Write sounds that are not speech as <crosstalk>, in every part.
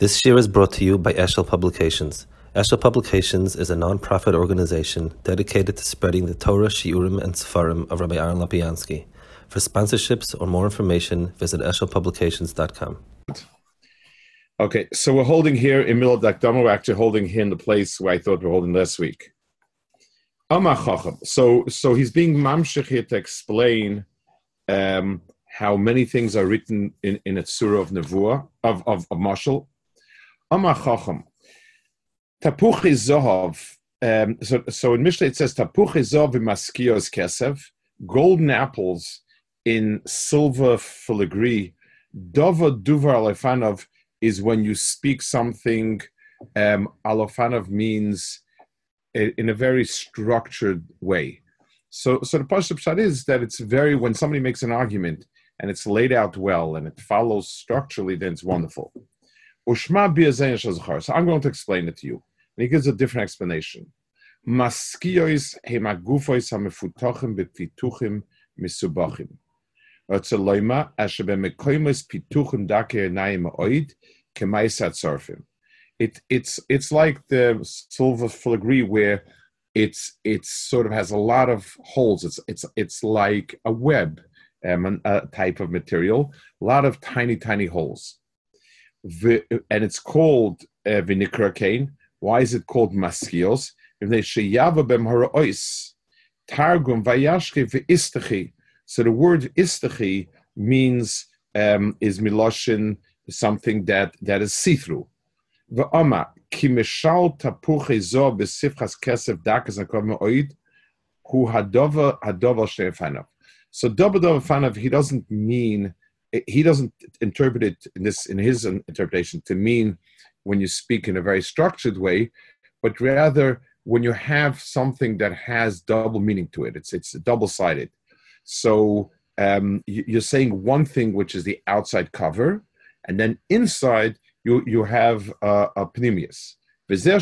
This year is brought to you by Eshel Publications. Eshel Publications is a non-profit organization dedicated to spreading the Torah, Shiurim, and Sefarim of Rabbi Aaron Lapiansky. For sponsorships or more information, visit eshelpublications.com. Okay, so we're holding here in of Dakdama. We're actually holding here in the place where I thought we are holding last week. So, so he's being mamshech here to explain um, how many things are written in, in a surah of Nevuah, of, of, of Mashal. Amar Chacham. Tapuch Zohav. Um, so, so in Mishlei it says Tapuch Zohav maskios kesev, golden apples in silver filigree. Dova duvar alefanov is when you speak something. Um, alefanov means in a very structured way. So, so the Pashup is that it's very when somebody makes an argument and it's laid out well and it follows structurally, then it's wonderful. So I'm going to explain it to you. And he gives a different explanation. Maskiois hemagufois hamefutochim bepituchim misubachim. Otzeloima asher bemekoimus pituchim dake naim oid kemaisat sorfim it it's it's like the silver filigree where it's it's sort of has a lot of holes. It's it's it's like a web, um, a type of material, a lot of tiny tiny holes, and it's called uh, vinikra kain. Why is it called maskios? Targum vayashke v'istachi. So the word istachi means um, is miloshin something that that is see through. V'ama kimishal tapuche zo b'sifchas kesef dakas oid hadova hadova. So double fanov he doesn't mean he doesn't interpret it in this in his interpretation to mean when you speak in a very structured way, but rather when you have something that has double meaning to it. It's it's double sided. So um, you're saying one thing which is the outside cover, and then inside you you have uh, a pnimius. V'zer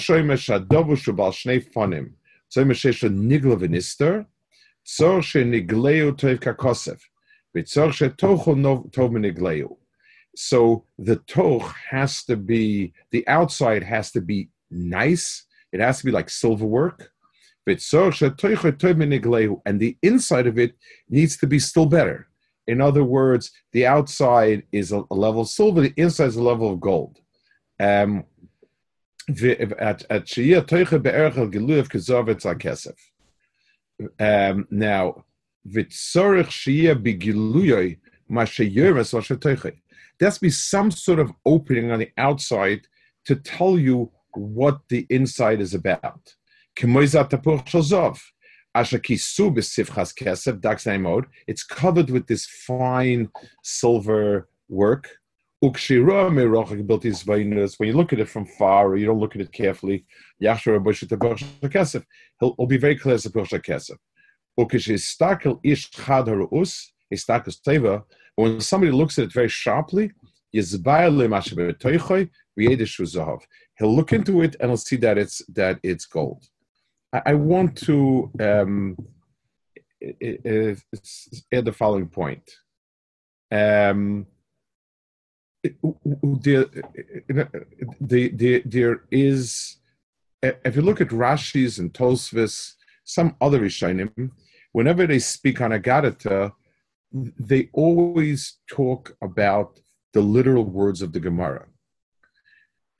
So the toch has to be, the outside has to be nice. It has to be like silver work. And the inside of it needs to be still better. In other words, the outside is a, level of silver, the inside is a level of gold. Um, um, now, there has to be some sort of opening on the outside to tell you what the inside is about. It's covered with this fine silver work. When you look at it from far, or you don't look at it carefully, he'll, he'll be very clear as a Kesef. When somebody looks at it very sharply, he'll look into it and he'll see that it's that it's gold. I, want to um, add the following point. Um, there, there, there is, if you look at Rashi's and Tosfos, some other Rishonim, whenever they speak on Agadata, they always talk about the literal words of the Gemara.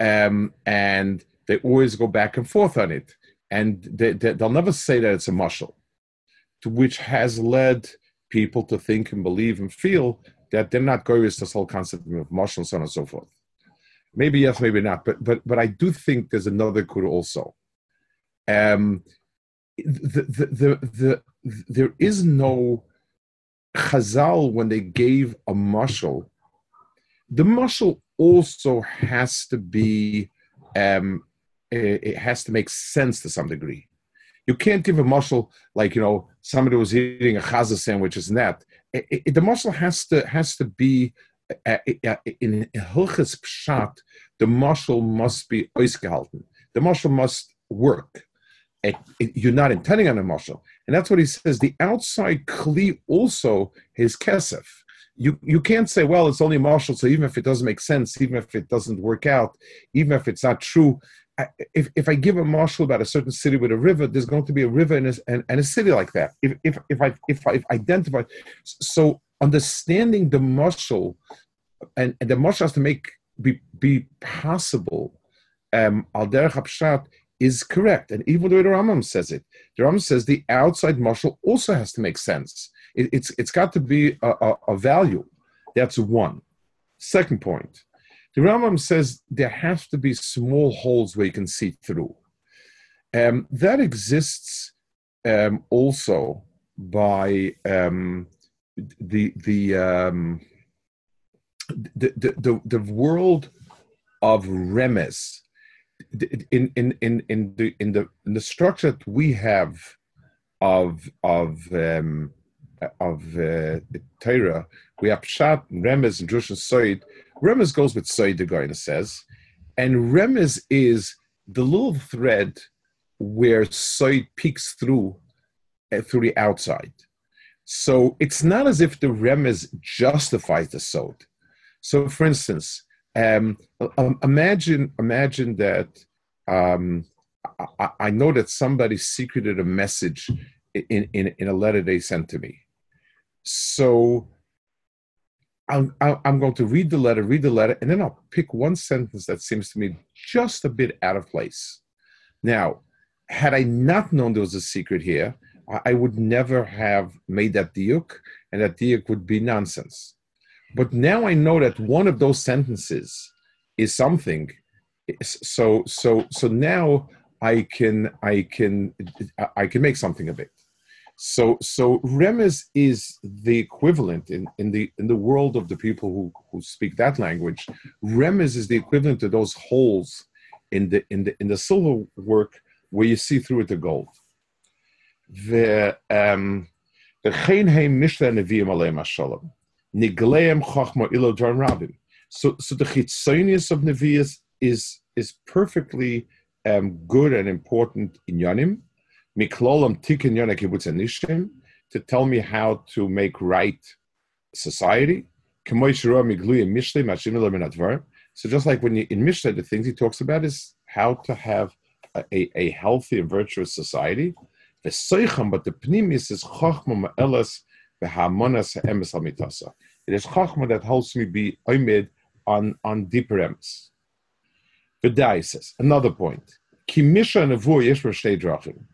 Um, and they always go back and forth on it and they, will never say that it's a mashal, which has led people to think and believe and feel that they're not going with this whole concept of mashal and so on and so forth. Maybe yes, maybe not, but but but I do think there's another kura also. Um, the, the, the, the, there is no chazal when they gave a mashal. The mashal also has to be um, it has to make sense to some degree. You can't give a mashal like you know somebody was eating a chaza sandwich, isn't that? It, it, the mashal has to has to be uh, uh, in hilchas pshat. The mashal must be oisgehalten. The mashal must work. You're not intending on a mashal, and that's what he says. The outside kli also is kesef. you you can't say, well, it's only mashal, so even if it doesn't make sense, even if it doesn't work out, even if it's not true, I, if, if I give a mashal about a certain city with a river, there's going to be a river and a, and, and a city like that. If, if, if I if I if identify, so understanding the mashal, and, and the marshal has to make be be possible. Um, al derech is correct, and even though the Rambam says it, the Rambam says the outside mashal also has to make sense. It, it's it's got to be a, a, a value. That's one. Second point the Rambam says there have to be small holes where you can see through. Um, that exists um, also by um, the the, um, the, the, the the world of remes in in in in the in the in the structure that we have of of um, of uh, Torah, we have Pshat, Remes, and Drush and Soid Remez goes with Said, the Garna says, and Remez is the little thread where Said peeks through uh, through the outside. So it's not as if the Remez justifies the Sod. So, for instance, um, imagine imagine that um, I, I, know that somebody secreted a message in, in, in a letter they sent to me. So I'm, I'm going to read the letter, read the letter, and then I'll pick one sentence that seems to me just a bit out of place. Now, had I not known there was a secret here, I would never have made that diuk, and that diuk would be nonsense. But now I know that one of those sentences is something. So so so now I can I can I can make something of it. So, so Remes is the equivalent in, in the in the world of the people who, who speak that language. Remes is the equivalent to those holes in the in the in the silver work where you see through it the gold. The um the nigleim chachma ilo rabim. So so the chitzonius of nevias is is perfectly um, good and important in Yanim Miklolam Tikkun Yona Kibbutz Nishim to tell me how to make right society. So just like when you in Mishlei, the things he talks about is how to have a, a, a healthy and virtuous society. But the pnimis is chachma ma'elas It is chachma that helps me be oimid on, on deeper emes. V'dai says, another point. Ki misha nevuah yesh drachim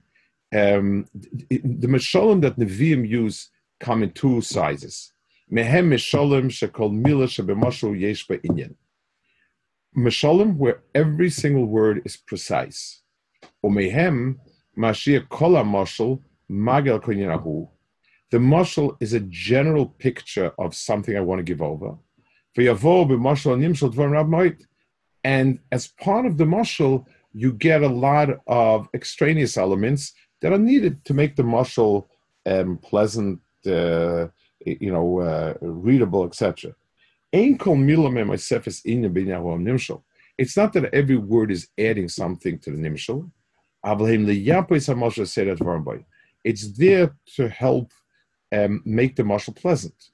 um, the Meshalim that Nevi'im use come in two sizes. Mehem Meshalim shekol mila shebemashal yesh inyan. Meshalim where every single word is precise. Or mehem mashia kola mashal magel kunyanahu. The mashal is a general picture of something I want to give over. And as part of the mashal, you get a lot of extraneous elements that are needed to make the mashal um, pleasant, uh, you know, uh, readable, etc. It's not that every word is adding something to the nimshal. It's there to help um, make the mashal pleasant.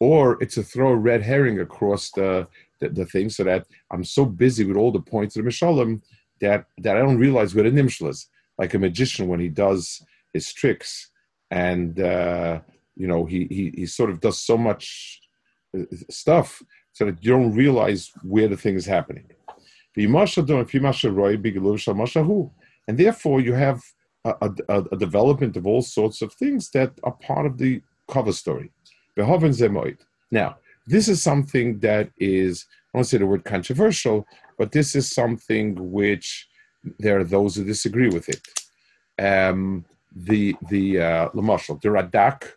Or it's to throw a red herring across the, the, the thing so that I'm so busy with all the points of the mishalim that that I don't realize where the nimshal is. Like a magician when he does his tricks, and uh, you know he, he he sort of does so much uh, stuff so that you don't realize where the thing is happening. And therefore, you have a, a, a, development of all sorts of things that are part of the cover story. Now, this is something that is, I won't say the word controversial, but this is something which there are those who disagree with it. Um, the the uh, Lamashal, the Radak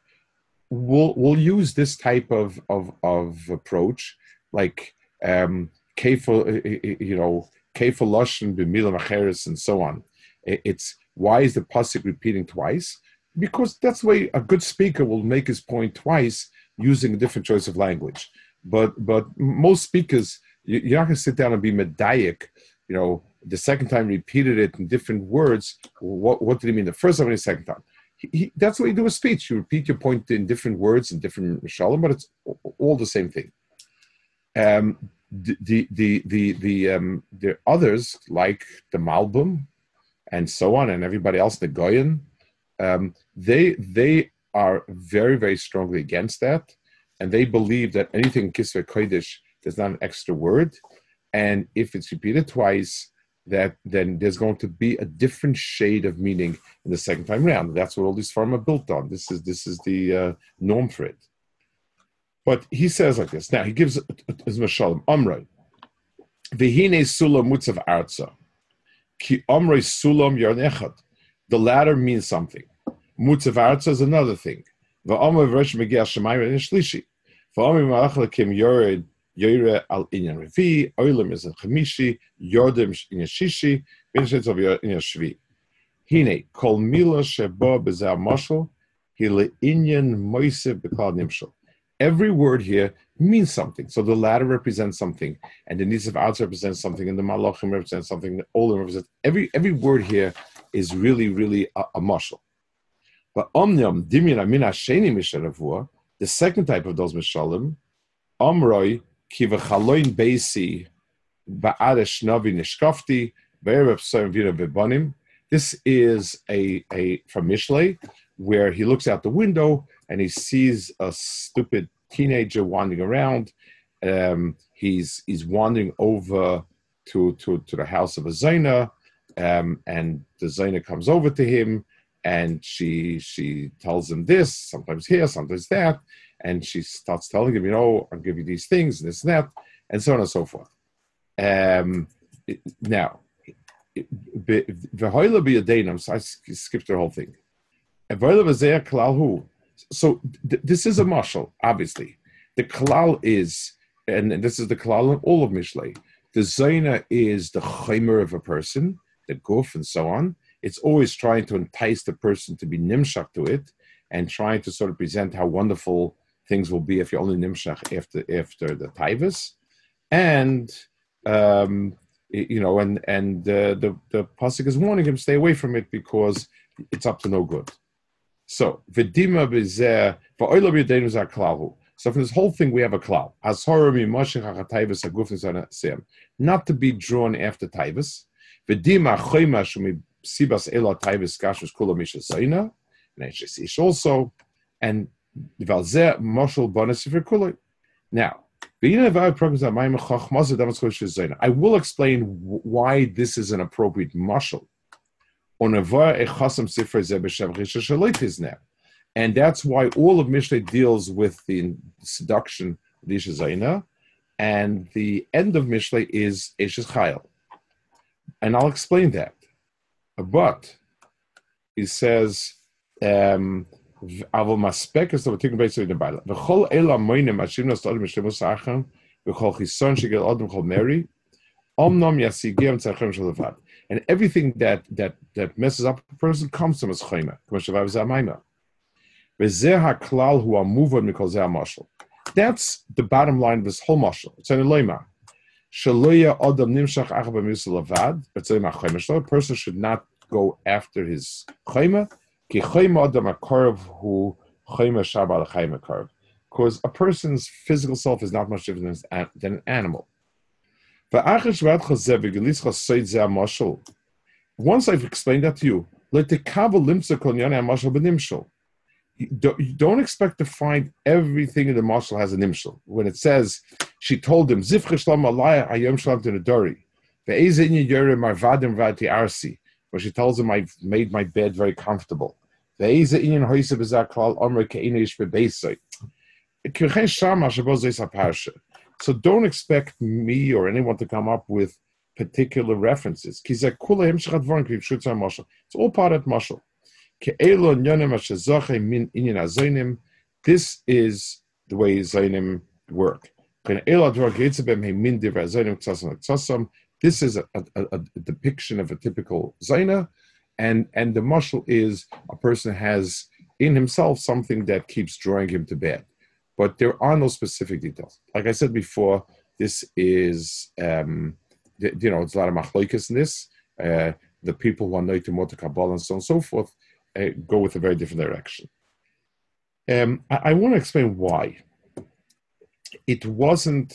will will use this type of of, of approach, like um, you know, Kefalosh and Bimila and so on. It's why is the pasuk repeating twice? Because that's the way a good speaker will make his point twice using a different choice of language. But but most speakers you're not going to sit down and be medaic, you know, the second time repeated it in different words. What, what did he mean the first time and the second time? he, he, that's what you do with speech. You repeat your point in different words and different mishalim, but it's all the same thing. Um, the the the the the, um, the others like the Malbim and so on, and everybody else, the Goyen, um, they they are very very strongly against that, and they believe that anything kisvei kodesh is not an extra word, and if it's repeated twice, that then there's going to be a different shade of meaning in the second time round. That's what all these farm are built on. This is this is the uh, norm for it. But he says like this. Now he gives his mashalim amrei. Vihine sulam mutzav arza. Ki amrei sulam yarnechad. The latter means something. Mutzav arza is another thing. Va'amrei v'resh megeh shemayim in shlishi. Va'amrei ma'ach kim yored Yoire al inyan revi, oilim is in chamishi, yordim in shishi, benishitz of inyan shvi. Hine, kol mila shebo bezah moshel, hile inyan moise beklad nimshel. Every word here means something. So the latter represents something, and the Nisav Arts represents something, and the Malachim represents something, the Olim represents every every word here is really, really a, a mashal. But omnium dimyan amina sheni misharavua, the second type of those mishalim, omroi kivachaloin beisi ba'adesh navi nishkafti bebanim. This is a, a from Mishlei, where he looks out the window and he sees a stupid teenager wandering around. Um, he's he's wandering over to to, to the house of a Zaina, um, and the Zaina comes over to him, and she she tells him this, sometimes here, sometimes that, and she starts telling him, you know, I'll give you these things, this and that, and so on and so forth. Um, now, the I skipped the whole thing. So th- this is a marshal, obviously. The klal is, and this is the klal in all of Mishlei. The zaina is the chaimer of a person, the guf, and so on. It's always trying to entice the person to be nimshak to it, and trying to sort of present how wonderful things will be if you only nimshach after after the taivas, and um, you know, and and uh, the the pasuk is warning him stay away from it because it's up to no good. So v'dima b'zeh v'oilo b'yadenu zaklahu. So from this whole thing, we have a cloud. Not to be drawn after taivas. Also. And. Now, I will explain why this is an appropriate mashal. And that's why all of Mishlei deals with the seduction, Risha Zaina, and the end of Mishlei is Eshes Chayil. And I'll explain that. But he says, um, אבל מספק את הבתים בעצם מן הבעלה. וכל אלה המוינים אשר נעשו עליהם משלמו סחם, וכל חיסון שגל עוד וכל מרי, אמנם ישיגיהם צרכיהם and everything that that that messes up a person comes from his chayma. That's the bottom line of this whole mashal. It's an eloima. A person should not go after his chayma. Because a person's physical self is not much different than an animal. Once I've explained that to you, you don't expect to find everything in the mashal has a nimshal. When it says, she told him. Where she tells him, I've made my bed very comfortable. So don't expect me or anyone to come up with particular references. It's all part of mashal. This is the way Zainim work. This is a, a, a, depiction of a typical Zaina, and, and the mashal is a person has in himself something that keeps drawing him to bed but there are no specific details. Like I said before, this is, um, you know, it's a lot of machloikas in this. Uh, the people who are to Mota Kabbalah and so on and so forth, uh, go with a very different direction. Um, I, I want to explain why. It wasn't.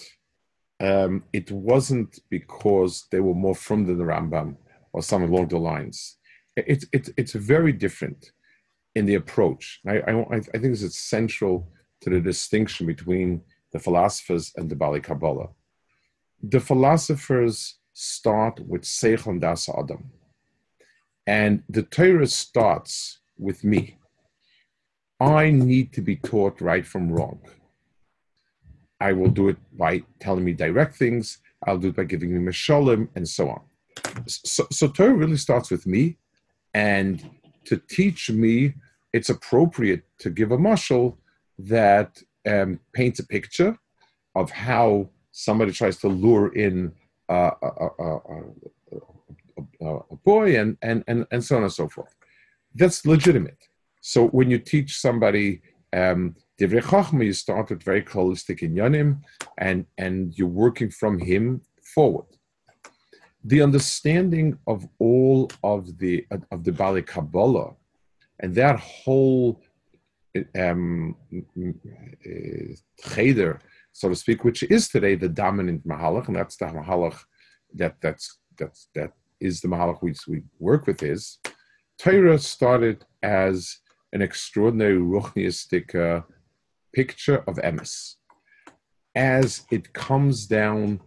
Um, it wasn't because they were more from the Rambam or something along the lines. It's it, it's very different in the approach. I, I, I think it's central to the distinction between the philosophers and the Bali Kabbalah. The philosophers start with Seichel Das Adam. And the Torah starts with me. I need to be taught right from wrong. I will do it by telling me direct things. I'll do it by giving me mashalim and so on. So, so Torah really starts with me. And to teach me, it's appropriate to give a mashal that um, paints a picture of how somebody tries to lure in uh, a, a, a, a, boy and, and, and, and so on and so forth. That's legitimate. So when you teach somebody um, Chachma, you start with very holistic in Yanim, and, and you're working from him forward. The understanding of all of the of the Bali Kabbalah and that whole um, cheder, so to speak, which is today the dominant mahalach, and that's the mahalach that that's that's that is the mahalach we, we work with is Torah started as an extraordinary ruchniistic uh, picture of emes. As it comes down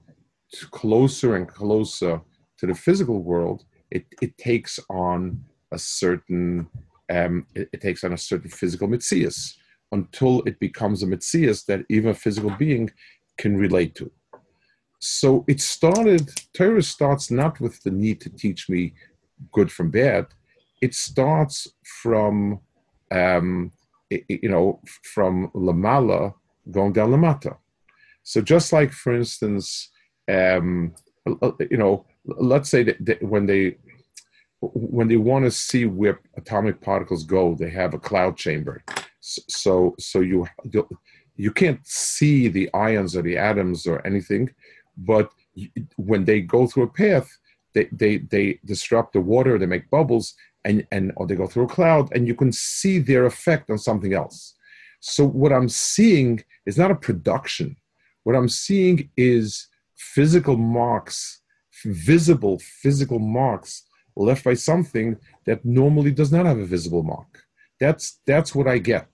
closer and closer to the physical world, it, it takes on a certain um, it, it, takes on a certain physical mitzias until it becomes a mitzias that even a physical being can relate to. So it started, Torah starts not with the need to teach me good from bad. It starts from, um, you know, from Lamala going down Lamata. So just like, for instance, um, you know, let's say that, that when they when they want to see where atomic particles go, they have a cloud chamber. So so you you can't see the ions or the atoms or anything, but when they go through a path, they, they, they disrupt the water, they make bubbles, and, and or they go through a cloud, and you can see their effect on something else. So what I'm seeing is not a production. What I'm seeing is physical marks, visible physical marks left by something that normally does not have a visible mark. That's that's what I get.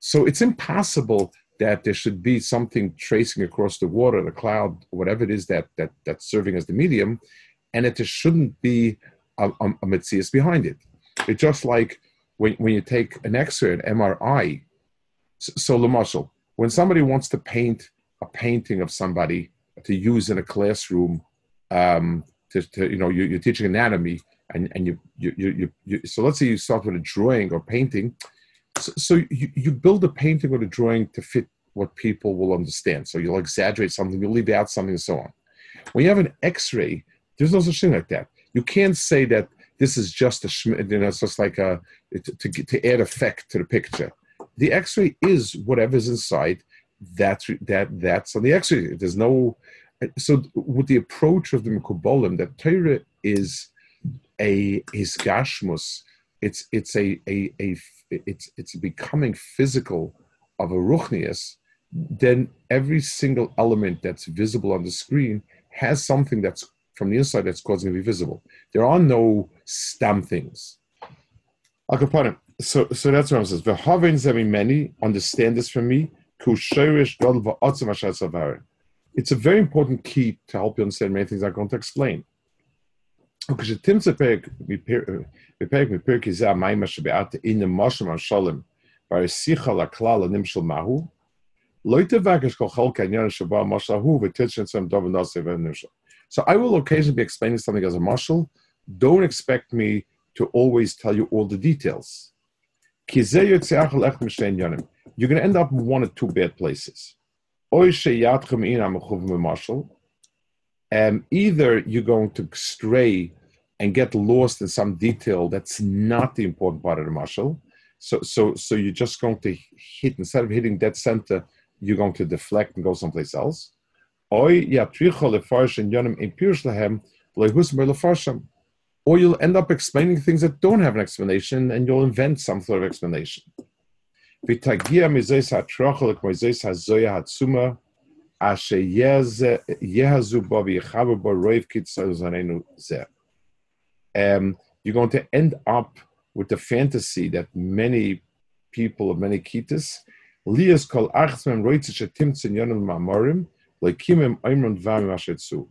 So it's impossible that there should be something tracing across the water, the cloud, whatever it is that, that that's serving as the medium, and that there shouldn't be a, a, a mitzias behind it. It's just like when, when you take an X-ray, an MRI. So, so Lamarshal, when somebody wants to paint a painting of somebody to use in a classroom, um, to, to, you know, you, are teaching anatomy, and and you you, you you so let's say you start with a drawing or painting so, so you, you build a painting or a drawing to fit what people will understand. So you'll exaggerate something, you'll leave out something, and so on. When you have an X-ray, there's no such thing like that. You can't say that this is just a you know, it's just like a to, to, to add effect to the picture. The X-ray is whatever's inside. That's that that's on the X-ray. There's no so with the approach of the Mekubolim, that Torah is a hisgashmus. It's it's a a, a it's it's becoming physical of a ruchnius, then every single element that's visible on the screen has something that's from the inside that's causing it to be visible. There are no stem things. So, so that's what I'm saying. V'havin zemi many understand this from me it's a very important key to help you understand many things I'm going to explain. Because the tims a peg, we peg, we is a maima shabiat in the moshem on by a sicha la mahu, kanyan shabba dovin. So I will occasionally be explaining something as a mashal. Don't expect me to always tell you all the details. You're going to end up in one of two bad places. Um, either you're going to stray and get lost in some detail that's not the important part of the mashal. So, so, so you're just going to hit instead of hitting dead center, you're going to deflect and go someplace else. Or you'll end up explaining things that don't have an explanation, and you'll invent some sort of explanation. ותגיע מזה הטרוחל כמו זה הזויה העצומה, אשר יהזו בו ויחבר בו רוב קיצור זננו זה. You're going to end up with the fantasy that many people of many kitas, lias kol achsmem roitze shetimtzen yonim mamorim, lekimem oimron dvarim ashetzu.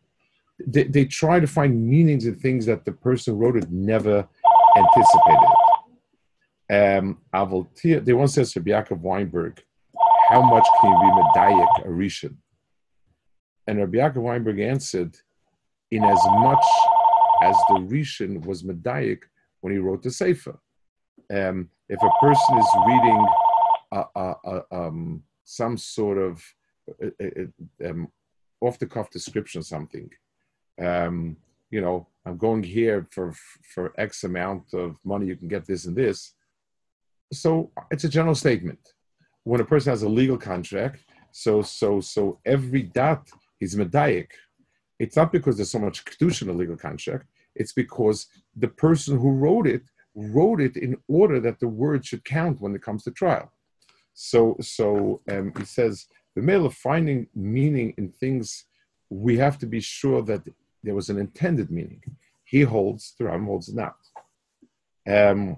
They try to find meanings in things that the person who wrote it never anticipated. Um, they once said to Yaakov Weinberg, how much can you be medayik a rishon? And Rabbi Yaakov Weinberg answered, in as much as the rishon was medayik when he wrote the sefer. Um, if a person is reading uh, uh, uh, um, some sort of uh, uh, um, off the cuff description, something, um, you know, I'm going here for for X amount of money, you can get this and this so it's a general statement. When a person has a legal contract, so so so every dot is medayik. It's not because there's so much kedusha in a legal contract. It's because the person who wrote it wrote it in order that the word should count when it comes to trial. So so um, he says the male of finding meaning in things, we have to be sure that there was an intended meaning. He holds, the Ram holds not. Um,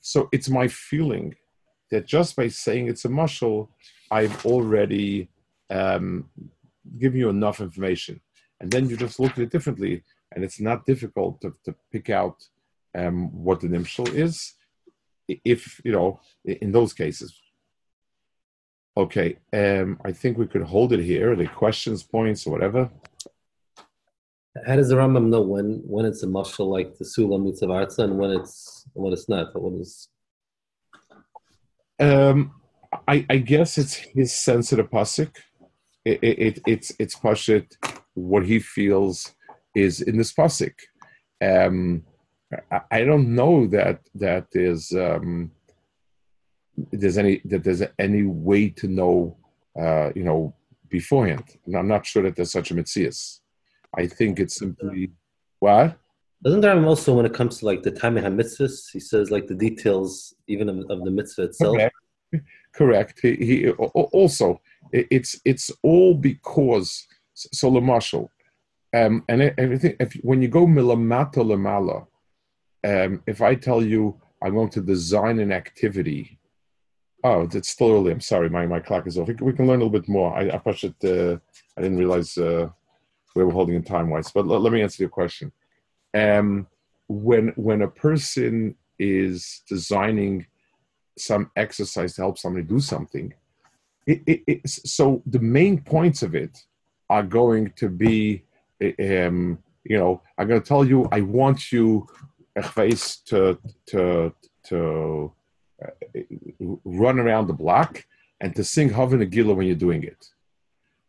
so it's my feeling that just by saying it's a mashal, I've already um, given you enough information. And then you just look at it differently, and it's not difficult to, to pick out um, what the nimshal is, if, you know, in those cases. Okay, um, I think we could hold it here, the questions, points, or whatever. How does the Rambam know when when it's a mashal like the Sula Mitzav and when it's when it's not? What is? Um, I, I guess it's his sense of the pasuk. It, it, it's it's pashit what he feels is in this pasuk. Um, I, I, don't know that that is um, there's any that there's any way to know uh, you know beforehand. And I'm not sure that there's such a mitzias. I think it's simply what. Doesn't there also, when it comes to like the timing of mitzvahs, he says like the details even of, of the mitzvah itself. Correct. Correct. He, he also it's it's all because so mashal, um, and everything. If when you go milamata lamala, um, if I tell you I'm going to design an activity, oh, it's still early. I'm sorry, my, my clock is off. We can, we can learn a little bit more. I, I pushed it. Uh, I didn't realize. Uh, where we're holding in time wise. But let, let, me answer your question. Um, when when a person is designing some exercise to help somebody do something, it, it, so the main points of it are going to be, um, you know, I'm going to tell you, I want you, to to to uh, run around the block and to sing Hava Nagila when you're doing it.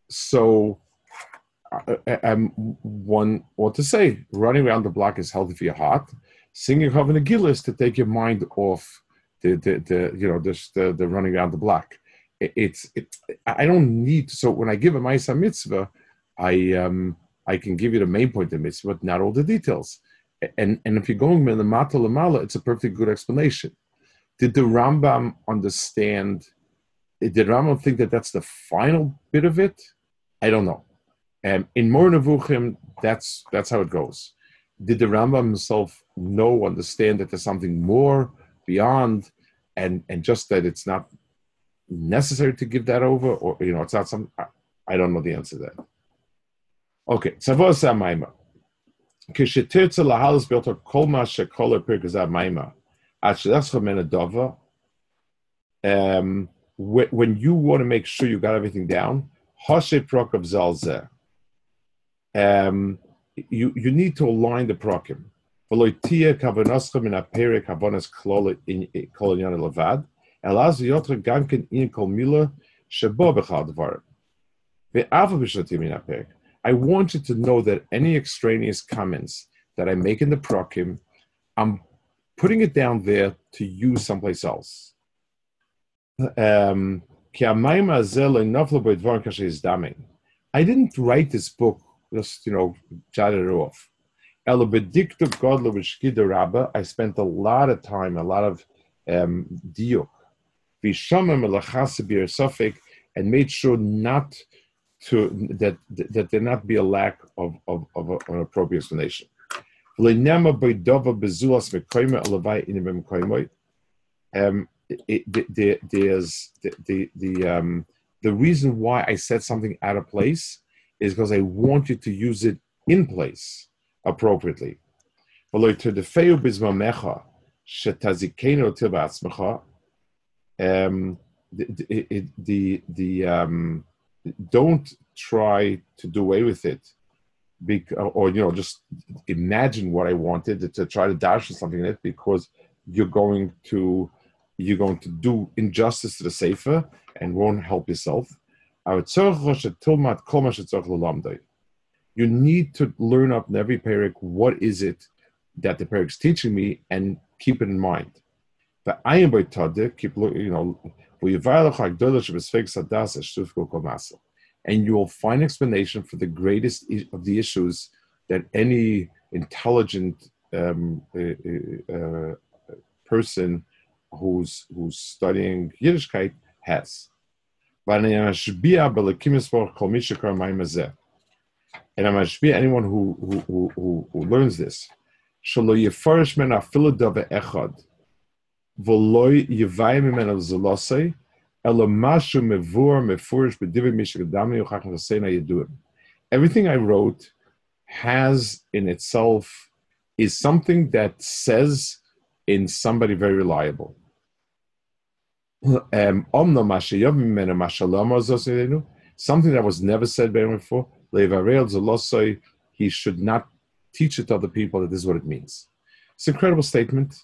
So um, one what to say. Running around the block is healthy for your heart. Singing Havana Gillis to take your mind off the, the, the you know just the, the running around the block. It, it's it, I don't need so when I give a Maisa mitzvah, I um I can give you the main point of the mitzvah, but not all the details. And and if you're going with the mata lamala, it's a perfectly good explanation. Did the Rambam understand? Did Rambam think that that's the final bit of it? I don't know. Um, in Moreh Nevuchim, that's that's how it goes. Did the Rambam himself know, understand that there's something more beyond, and and just that it's not necessary to give that over, or you know, it's not some. I, I don't know the answer to that. Okay, Tzavos Amaima. Kishetirtza lahalas bilta kol ma shekola pirkazav maima. Ashlecha menadova. Um, when you want to make sure you got everything down, Hoshe Prokav Zalzeh. Um, you, you need to align the in apere. I want you to know that any extraneous comments that I make in the prokim, I'm putting it down there to use someplace else. Um, I didn't write this book just, you know, jot it off. I spent a lot of time, a lot of um, diuk, and made sure not to that that there not be a lack of of, of a, an appropriate explanation. Um, it, the, there's the the the, um, the reason why I said something out of place is because I want you to use it in place appropriately. Um, the, the, the, um, don't try to do away with it because, or you know just imagine what i wanted to try to dash something in it because you're going to you're going to do injustice to the sefer and won't help yourself you need to learn up in every parak what is it that the parak is teaching me and keep it in mind. But I am by keep you know and you will find explanation for the greatest of the issues that any intelligent um, uh, uh, uh, who's who's studying Yiddishkeit has. And I'm anyone who, who, who, who learns this everything I wrote has in itself is something that says in somebody very reliable. <laughs> Um, something that was never said before. He should not teach it to other people that this is what it means. It's an incredible statement.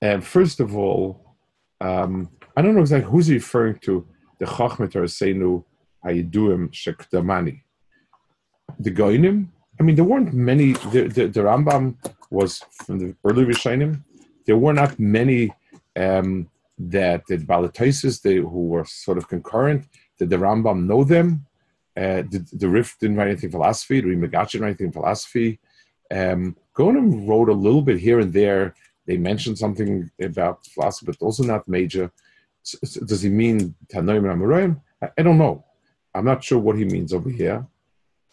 And first of all, um, I don't know exactly who's referring to the Chachmet or Seinu Hayiduim Shekdamani. The Goinim, I mean, there weren't many, the, the, the Rambam was from the early Rishonim. There were not many um, that the Balatoises, they, who were sort of concurrent, did the Rambam know them? Uh, the, the Rif didn't write anything philosophy, the Rimagacha didn't write anything philosophy. Um, Gonim wrote a little bit here and there they mentioned something about philosophy, but also not major. So, does he mean Tanoim and Amoraim? I, don't know. I'm not sure what he means over here.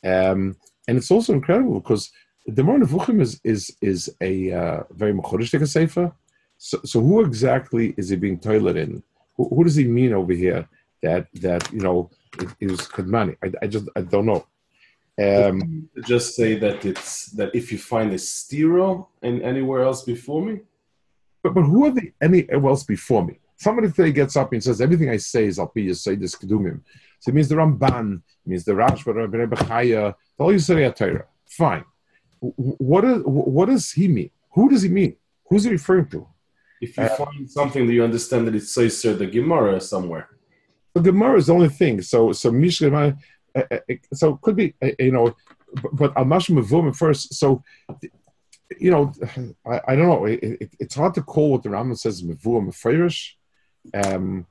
Um, and it's also incredible because the Moreh Nevuchim is is is a uh, very mechodesh sefer. So, so who exactly is he being toilet in? Who, who, does he mean over here that that you know it, it was Kadmani? I, I just I don't know. Um, just say that it's that if you find a stero in anywhere else before me. But, but who are the anywhere else before me? Somebody today gets up and says everything I say is you say this kedumim. So it means the Ramban, it means the Rashba, Rebbe Chaya, all you say Torah. Fine. What is what does he mean? Who does he mean? Who's he referring to? If you uh, find something that you understand that it's Seiser the Gemara somewhere. The Gemara is the only thing. So so Mishnah so it could be, you know, but al mashum first. So, you know, I, I don't know. It, it, it's hard to call what the Rambam says mevum mefirish. Um,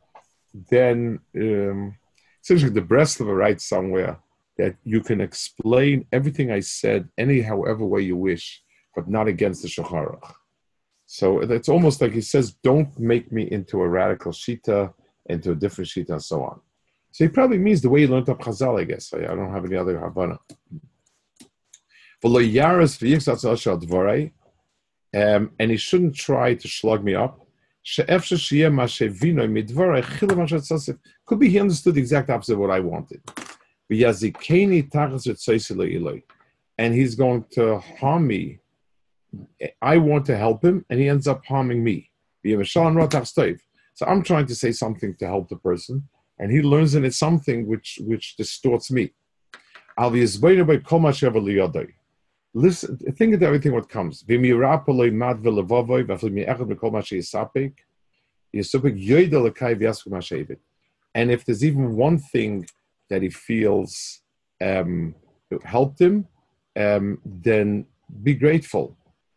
then um, essentially the Breslover writes somewhere that you can explain everything I said any however way you wish, but not against the Shacharach. So it's almost like he says, don't make me into a radical shita, into a different shita, and so on. So he probably means the way he learned up Chazal, I guess. I, don't have any other Havana. um, and he shouldn't try to slug me up. Could be he understood the exact opposite of what I wanted. And he's going to harm me. I want to help him, and he ends up harming me. So I'm trying to say something to help the person, and he learns in it something which which distorts me. Listen, think of everything what comes. And if there's even one thing that he feels um, helped him, um, then be grateful,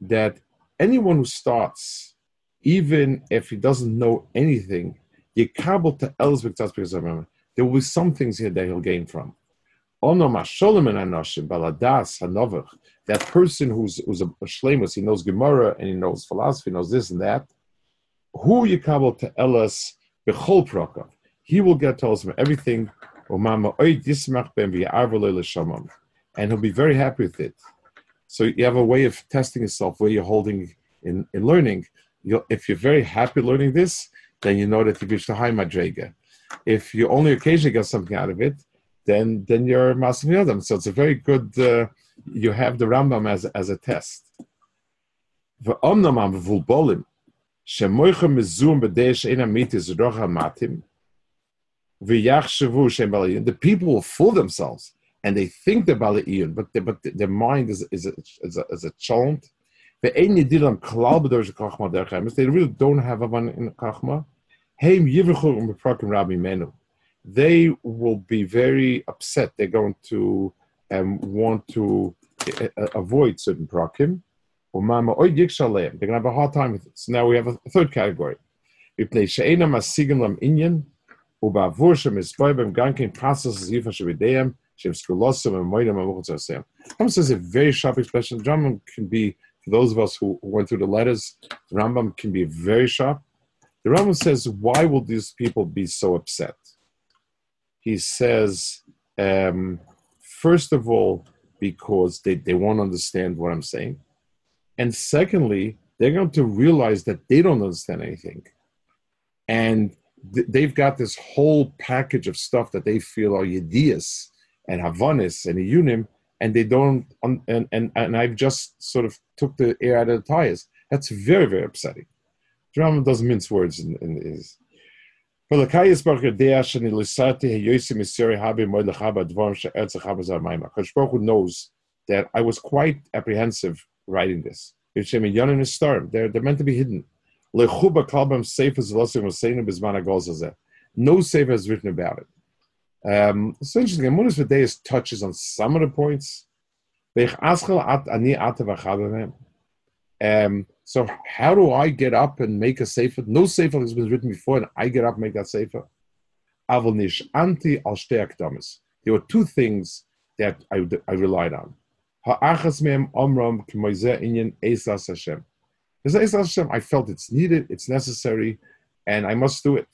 that anyone who starts, even if he doesn't know anything, there will be some things here that he'll gain from. That person who's, who's a shlemus, he knows Gemara and he knows philosophy, knows this and that. Who yikabel to elas bechol prokov? He will get to us from everything. And he'll be very happy with it. So you have a way of testing yourself where you're holding in, in learning. You'll, if you're very happy learning this, then you know that you've reached a high madrega. If you only occasionally get something out of it, then then you're Masmiyadam. So it's a very good. Uh, you have the Rambam as as a test. The people will fool themselves and they think they're Baalei Iyun, but, they, but their mind is, is, a, is, a, is a chant. They really don't have a one in Kachma. They will be very upset. They're going to um, want to uh, uh avoid certain prakim. They're going to have a hard time with it. So now we have a third category. Rambam says a very sharp expression. Rambam can be, for those of us who went through the letters, the Rambam can be very sharp. The Rambam says, Why will these people be so upset? He says, um, First of all, because they, they won't understand what I'm saying. And secondly, they're going to realize that they don't understand anything. And th- they've got this whole package of stuff that they feel are ideas and havanis and iyunim, and they don't. and, and and I've just sort of took the air out of the tires. That's very very upsetting. Drama doesn't mince words in, in his. Kosh knows that I was quite apprehensive writing this. They're, they're meant to be hidden. No sefer has written about it. Um, it's interesting. Emunos V'Deos touches on some of the points. Um, so how do I get up and make a sefer? No sefer has been written before, and I get up and make that sefer. Avonish anti al There were two things that I, I relied on. Omram. I felt it's needed, it's necessary, and I must do it.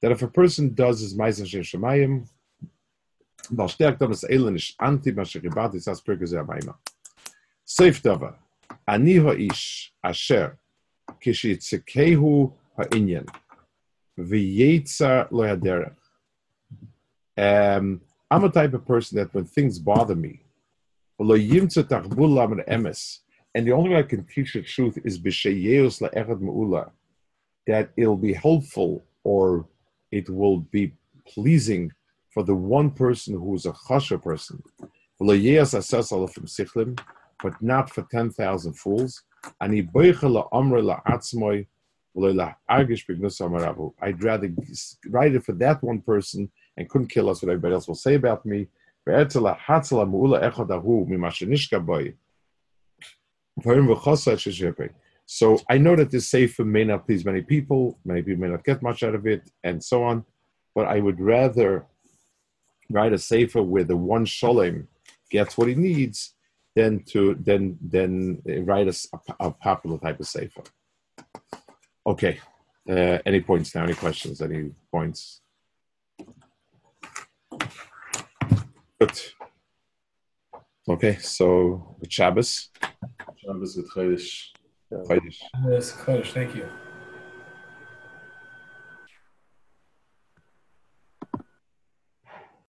That if a person does his Ma'aser Shem Shemayim, stärkt dann das Elend nicht anti, als Pirke sehr Maima. Seif Dava, ani ha'ish asher, kishitzikehu ha'inyan, v'yetza lo. Um, I'm a type of person that when things bother me, and the only way I can teach the truth is that it'll be helpful or it will be pleasing for the one person who is a chasha person. But not for 10,000 fools. I'd rather write it for that one person and couldn't kill us what everybody else will say about me so I know that this sefer may not please many people, many people may not get much out of it, and so on. But I would rather write a sefer where the one sholem gets what he needs than to then then write a, a popular type of sefer. Okay. Uh, any points now? Any questions? Any points? Good. Okay, so Shabbos. Shabbos with Chodesh. Yes, Kodesh, thank you.